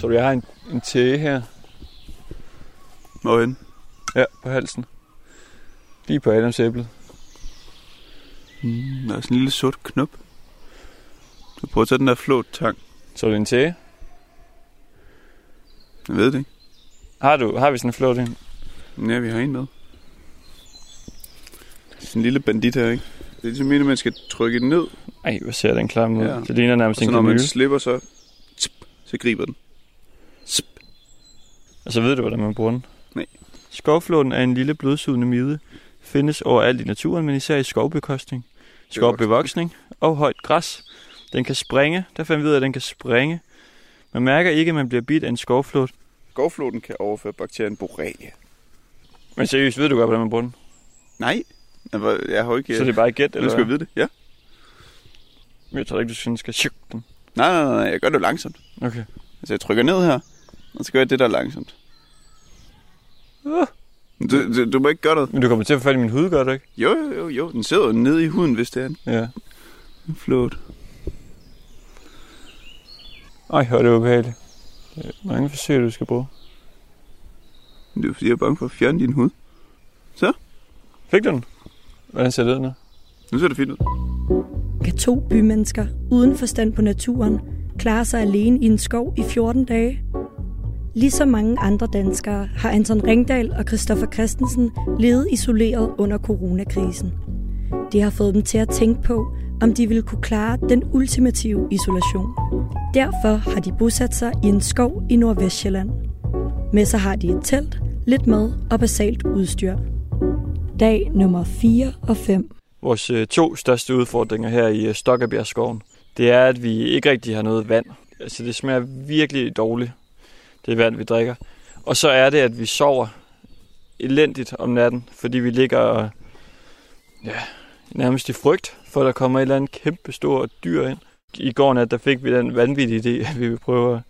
Så du, jeg har en, en tæge her. Hvorhen? Ja, på halsen. Lige på Adams æblet. Mm, der er sådan en lille sort knop. Du prøver at tage den der flot tang. Så er det en tæge. Jeg ved det ikke. Har, du, har vi sådan en flot en? Ja, vi har en med. Sådan en lille bandit her, ikke? Det er ligesom en, man skal trykke den ned. Ej, hvad ser den klam ud? Ja. Det ligner Og nærmest så en når man slipper, så, så griber den. Så ved du, hvordan man bruger den? Nej. Skovflåten er en lille blodsugende mide. Findes overalt i naturen, men især i skovbekostning, skovbevoksning og højt græs. Den kan springe. Der fandt vi ud af, at den kan springe. Man mærker ikke, at man bliver bidt af en skovflåt. Skovflåten kan overføre bakterien Borrelia. Men seriøst, ved du godt, hvordan man bruger den? Nej, jeg, har jo ikke... Så det er bare et gæt, eller skal jeg hvad? vide det, ja. Men Jeg tror ikke, du sådan skal den. Nej, nej, nej, nej, jeg gør det langsomt. Okay. Altså, jeg trykker ned her, og så gør jeg det der langsomt. Du, du, du må ikke gøre noget. Men du kommer til at få fat i min hud, gør du ikke? Jo, jo, jo, jo. Den sidder jo nede i huden, hvis det er en Ja. flot. Ej, hvor er det ubehageligt. Det er mange forsøg, du skal bruge. Det er fordi, jeg er bange for at fjerne din hud. Fik du den? Hvordan ser det ud nu? Nu ser det fint ud. Kan to bymennesker uden forstand på naturen klare sig alene i en skov i 14 dage? Ligesom mange andre danskere har Anton Ringdal og Christoffer Christensen levet isoleret under coronakrisen. Det har fået dem til at tænke på, om de ville kunne klare den ultimative isolation. Derfor har de bosat sig i en skov i Nordvestjylland. Med sig har de et telt, lidt mad og basalt udstyr. Dag nummer 4 og 5. Vores øh, to største udfordringer her i øh, Stokkebjergskoven, det er, at vi ikke rigtig har noget vand. Altså, det smager virkelig dårligt, det vand, vi drikker. Og så er det, at vi sover elendigt om natten, fordi vi ligger ja, nærmest i frygt, for der kommer et eller andet kæmpe stort dyr ind. I går nat, der fik vi den vanvittige idé, at vi vil prøve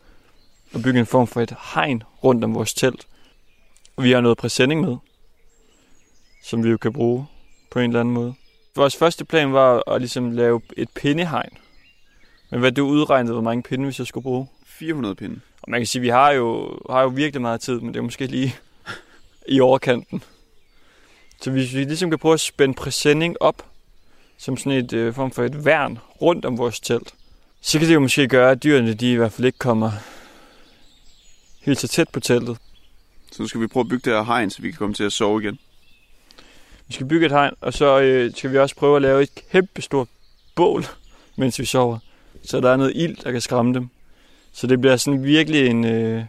at bygge en form for et hegn rundt om vores telt. Og vi har noget præsending med, som vi jo kan bruge på en eller anden måde. Vores første plan var at ligesom lave et pindehegn. Men hvad du udregnede, hvor mange pinde vi så skulle bruge. 400 pinde. Man kan sige, vi har jo, har jo virkelig meget tid, men det er måske lige i overkanten. Så hvis vi ligesom kan prøve at spænde præsending op, som sådan et øh, form for et værn rundt om vores telt, så kan det jo måske gøre, at dyrene de i hvert fald ikke kommer helt så tæt på teltet. Så nu skal vi prøve at bygge det her hegn, så vi kan komme til at sove igen. Vi skal bygge et hegn, og så øh, skal vi også prøve at lave et kæmpe stort bål, mens vi sover. Så der er noget ild, der kan skræmme dem. Så det bliver sådan virkelig en, øh,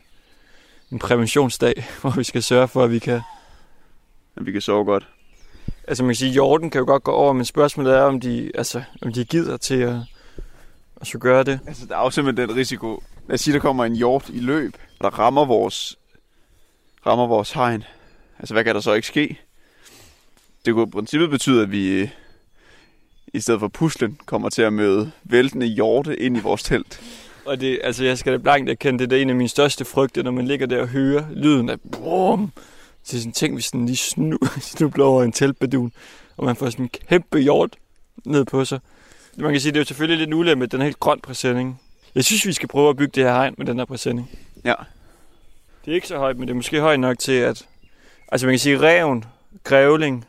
en præventionsdag, hvor vi skal sørge for, at vi kan... At vi kan sove godt. Altså man kan sige, at jorden kan jo godt gå over, men spørgsmålet er, om de, altså, om de gider til at, at så gøre det. Altså, der er jo simpelthen den risiko. Lad os sige, der kommer en hjort i løb, der rammer vores, rammer vores hegn. Altså, hvad kan der så ikke ske? Det kunne i princippet betyde, at vi øh, i stedet for puslen kommer til at møde væltende hjorte ind i vores telt. Og det, altså jeg skal da blankt erkende, det er en af mine største frygte, når man ligger der og hører lyden af brum. Så sådan, tænk, hvis den lige snu, snubler over en teltbadun, og man får sådan en kæmpe hjort ned på sig. Man kan sige, det er jo selvfølgelig lidt ulempe med den er helt grøn præsending. Jeg synes, vi skal prøve at bygge det her hegn med den her præsending. Ja. Det er ikke så højt, men det er måske højt nok til, at... Altså man kan sige, reven, grævling,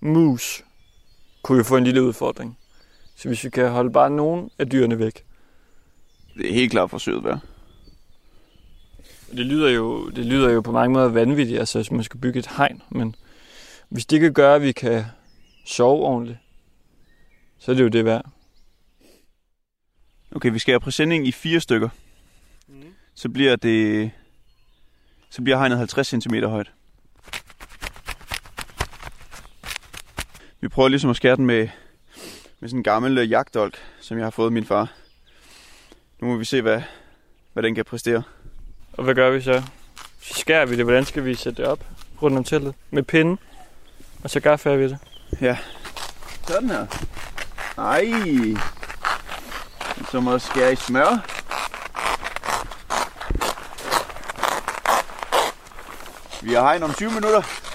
mus, kunne jo få en lille udfordring. Så hvis vi kan holde bare nogen af dyrene væk, Det er helt klart forsøget værd. Det lyder jo, det lyder jo på mange måder vanvittigt, altså hvis man skal bygge et hegn, men hvis det kan gøre, at vi kan sove ordentligt, så er det jo det værd. Okay, vi skal have præsending i fire stykker. Mm. Så bliver det... Så bliver hegnet 50 cm højt. Vi prøver ligesom at skære den med, med sådan en gammel øh, jagtdolk, som jeg har fået min far. Nu må vi se, hvad, hvad den kan præstere. Og hvad gør vi så? Så skærer vi det, hvordan skal vi sætte det op rundt om teltet? Med pinden, og så gaffer vi det. Sådan her. Ej. Som at skære i smør. Vi har hegn om 20 minutter.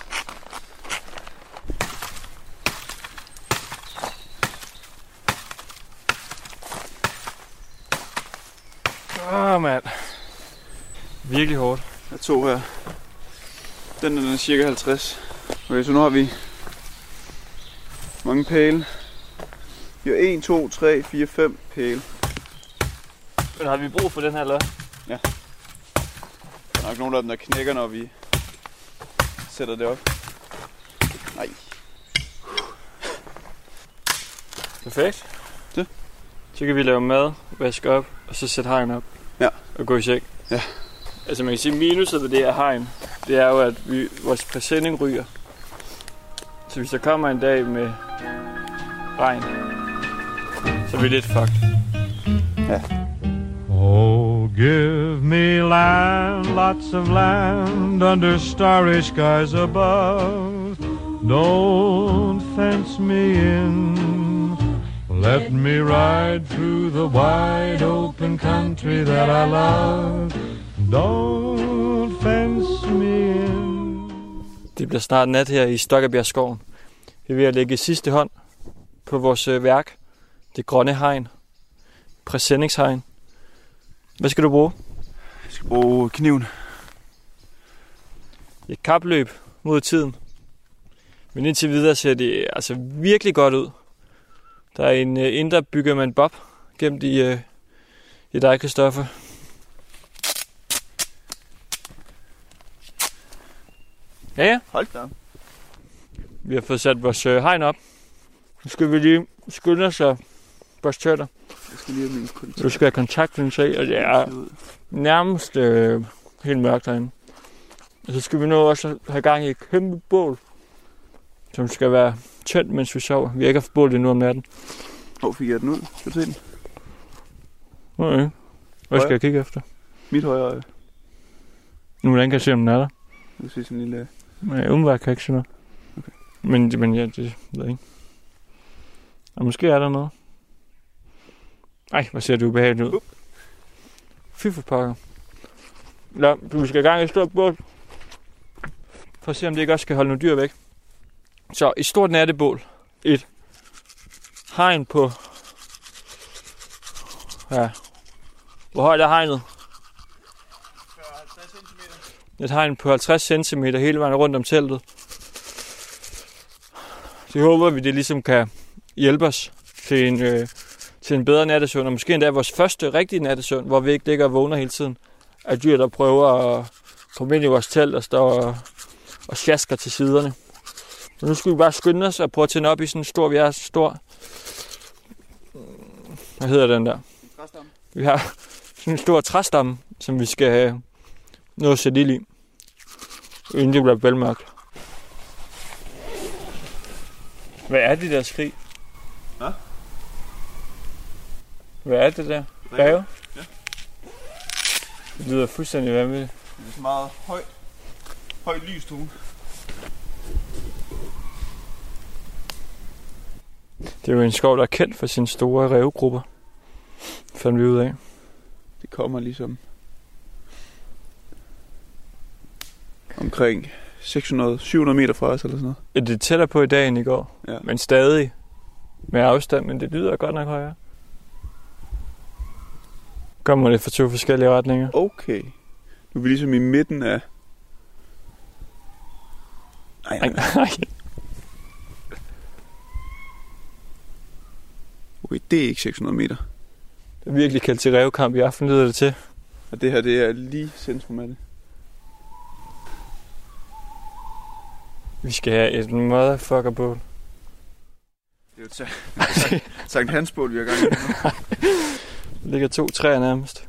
Mand. virkelig hårdt. Der er to her. Den, den er cirka 50. Okay, så nu har vi mange pæle. Vi har 1, 2, 3, 4, 5 pæle. Men har vi brug for den her, eller Der er nok nogle af dem, der knækker, når vi sætter det op. Nej. Perfekt. Det. Så kan vi lave mad, vaske op, og så sætte hegn op. Ja. Og gå i seng. Ja. Altså man kan sige, minuset ved det her hegn, det er jo, at vi, vores præsending ryger. Så hvis der kommer en dag med regn, så er vi lidt fucked. Oh, give me land, lots of land under starry skies above. Don't fence me in. Let me ride through the wide open country that I love. Don't fence me in. Det bliver snart nat her i Stokkebjergskoven. Vi er ved at lægge sidste hånd på vores øh, værk. Det grønne hegn. Præsendingshegn. Hvad skal du bruge? Jeg skal bruge kniven. Et kapløb mod tiden. Men indtil videre ser det altså virkelig godt ud. Der er en øh, indre byggermand Bob gemt i, øh, i dig, Christoffer. Ja, ja. Hold da. Vi har fået sat vores øh, hegn op. Nu skal vi lige skynde os og børste tænder. Jeg skal lige have min kontakt. Du skal have kontaktlinser i, og det er nærmest øh, helt mørkt derinde. Og så skal vi nu også have gang i et kæmpe bål, som skal være tændt, mens vi sover. Vi har ikke haft bål endnu om natten. Hvor fik jeg den ud? Skal du se den? Okay. Hvad skal jeg kigge efter? Mit højre øje. Nu hvordan kan jeg se, om den er der. Du kan se sådan en lille... Men umiddelbart kan jeg ikke se noget. Okay. Men, men ja, det ved jeg ikke. Og måske er der noget. Ej, hvor ser det ubehageligt ud. Fy for pokker. Nå, du skal i gang i et stort bål. For at se, om det ikke også skal holde nogle dyr væk. Så et stort nattebål. Et hegn på... Ja. Hvor højt er hegnet? Et hegn på 50 cm hele vejen rundt om teltet. Så håber vi, det ligesom kan hjælpe os til en, øh, til en bedre nattesøvn, og måske endda vores første rigtige nattesøvn, hvor vi ikke ligger og vågner hele tiden af dyr, der prøver at komme ind i vores telt og står og, og sjasker til siderne. Så nu skal vi bare skynde os og prøve at tænde op i sådan en stor, vi har stor... Hvad hedder den der? Vi har sådan en stor træstamme, som vi skal have noget at sætte ild i, inden det bliver velmørkt. Hvad er det der skrig? Hvad? Hvad er det der? Ræve? Ja. Det lyder fuldstændig vanvittigt. Det er så meget højt. Højt lystone. Det er jo en skov, der er kendt for sine store rævegrupper. Fandt vi ud af. Det kommer ligesom omkring 600-700 meter fra os eller sådan noget. Ja, det er tættere på i dag end i går. Ja. Men stadig med afstand, men det lyder godt nok højere. Kommer det fra to forskellige retninger? Okay. Nu er vi ligesom i midten af... Nej, Nej, nej. Okay, det er ikke 600 meter. Det er virkelig kaldt til rævekamp i aften, lyder det til. Og det her, det er lige centrum af det. Vi skal have et motherfucker på. Det er jo et Sankt- Hansbål, vi har gang i. Der ligger to træer nærmest.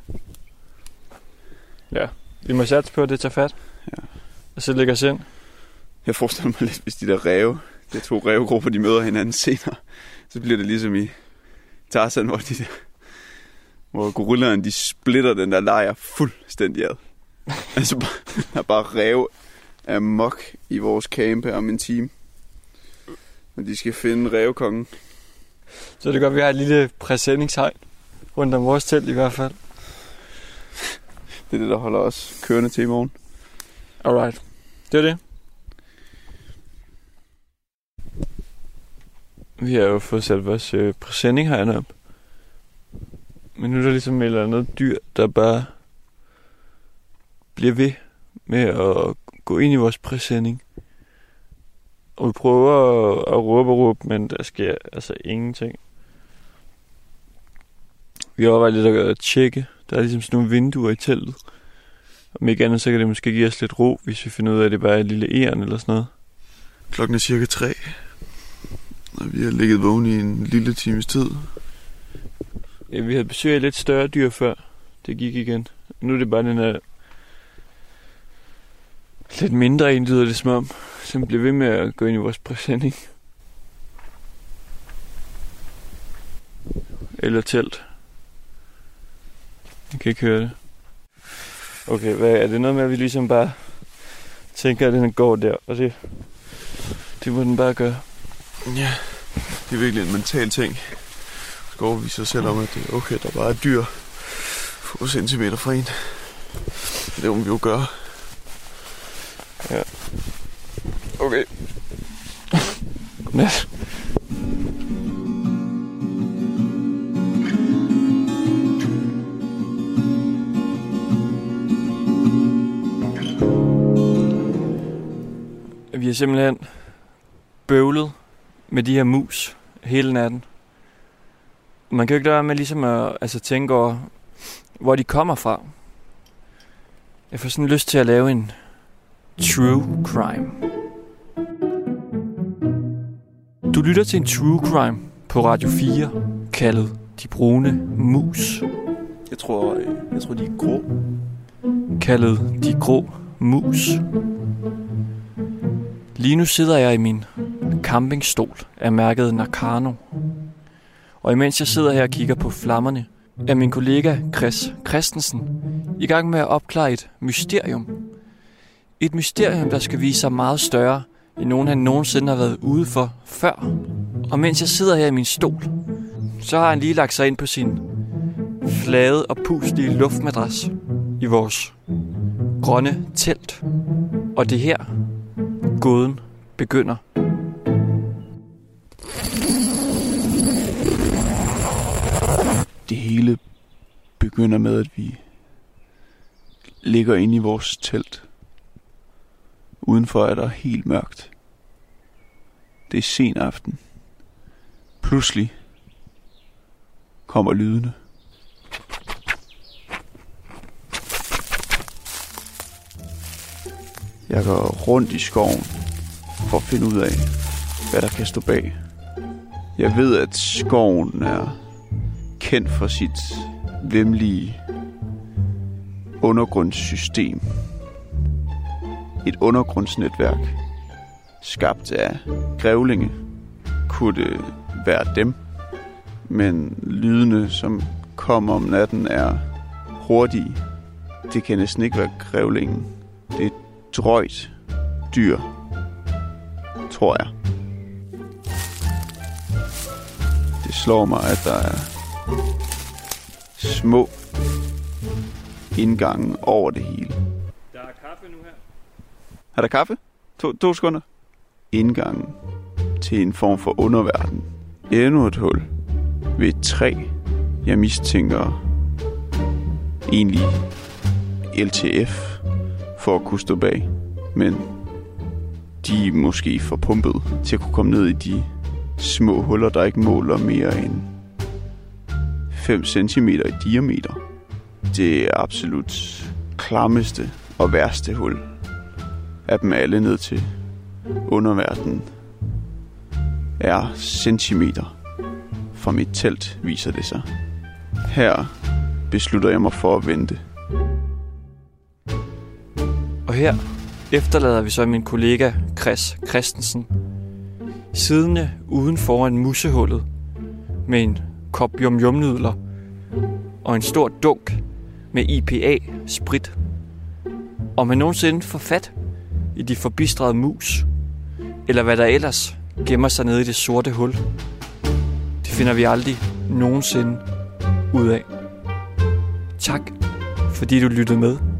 Ja, vi må satse på, at det tager fat. Ja. Og så lægger os ind. Jeg forestiller mig lidt, hvis de der ræve, de to rævegrupper, de møder hinanden senere, så bliver det ligesom i Tarzan, hvor, de hvor gorillaerne, de splitter den der lejr fuldstændig ad. altså, bare- der er bare ræve af mok i vores camp her om en time. Og de skal finde rævekongen. Så er det godt, at vi har et lille præsendingshegn rundt om vores telt i hvert fald. Det er det, der holder os kørende til i morgen. Alright. Det er det. Vi har jo fået sat vores øh, præsending herinde op. Men nu er der ligesom et eller andet dyr, der bare bliver ved med at gå ind i vores præsending. Og vi prøver at råbe og råbe, men der sker altså ingenting. Vi overvejer lidt at tjekke. Der er ligesom sådan nogle vinduer i teltet. Om ikke andet, så kan det måske give os lidt ro, hvis vi finder ud af, at det bare er et lille æren eller sådan noget. Klokken er cirka tre. Og vi har ligget vågen i en lille times tid. Ja, vi havde besøg af lidt større dyr før. Det gik igen. Nu er det bare den her lidt mindre en, lyder det som om, som bliver ved med at gå ind i vores præsending. Eller telt. Jeg kan ikke høre det. Okay, hvad, er det noget med, at vi ligesom bare tænker, at den går der, og det, det må den bare gøre. Ja, det er virkelig en mental ting. Du skal overbevise sig selv om, at det er okay, der bare er dyr få centimeter fra en. Det må vi jo gøre. Ja. Okay. Godnat. Vi har simpelthen bøvlet med de her mus hele natten. Man kan jo ikke lade være med ligesom at altså, tænke over, hvor de kommer fra. Jeg får sådan lyst til at lave en true crime. Du lytter til en true crime på Radio 4, kaldet De Brune Mus. Jeg tror, øh, jeg tror de er grå. Kaldet De Grå Mus. Lige nu sidder jeg i min campingstol af mærket Nakano. Og imens jeg sidder her og kigger på flammerne, er min kollega Chris Christensen i gang med at opklare et mysterium. Et mysterium, der skal vise sig meget større, end nogen han nogensinde har været ude for før. Og mens jeg sidder her i min stol, så har han lige lagt sig ind på sin flade og puslige luftmadras i vores grønne telt. Og det her, gåden begynder. Det hele begynder med, at vi ligger inde i vores telt. Udenfor er der helt mørkt. Det er sen aften. Pludselig kommer lydene. Jeg går rundt i skoven for at finde ud af, hvad der kan stå bag. Jeg ved, at skoven er kendt for sit vemmelige undergrundssystem. Et undergrundsnetværk, skabt af grævlinge, kunne det være dem. Men lydene, som kommer om natten, er hurtige. Det kan næsten ikke være grævlingen. Det er et drøjt dyr, tror jeg. Det slår mig, at der er små indgange over det hele. Der er kaffe nu her. Er der kaffe? To, to sekunder. Indgangen til en form for underverden. Endnu et hul ved et træ. Jeg mistænker egentlig LTF for at kunne stå bag. Men de er måske for pumpet til at kunne komme ned i de små huller, der ikke måler mere end 5 cm i diameter. Det er absolut klammeste og værste hul af dem alle ned til underverdenen er centimeter fra mit telt, viser det sig. Her beslutter jeg mig for at vente. Og her efterlader vi så min kollega Chris Christensen siddende uden foran musehullet med en kop yum og en stor dunk med IPA-sprit. Om man nogensinde får fat i de forbistrede mus, eller hvad der ellers gemmer sig nede i det sorte hul, det finder vi aldrig nogensinde ud af. Tak, fordi du lyttede med.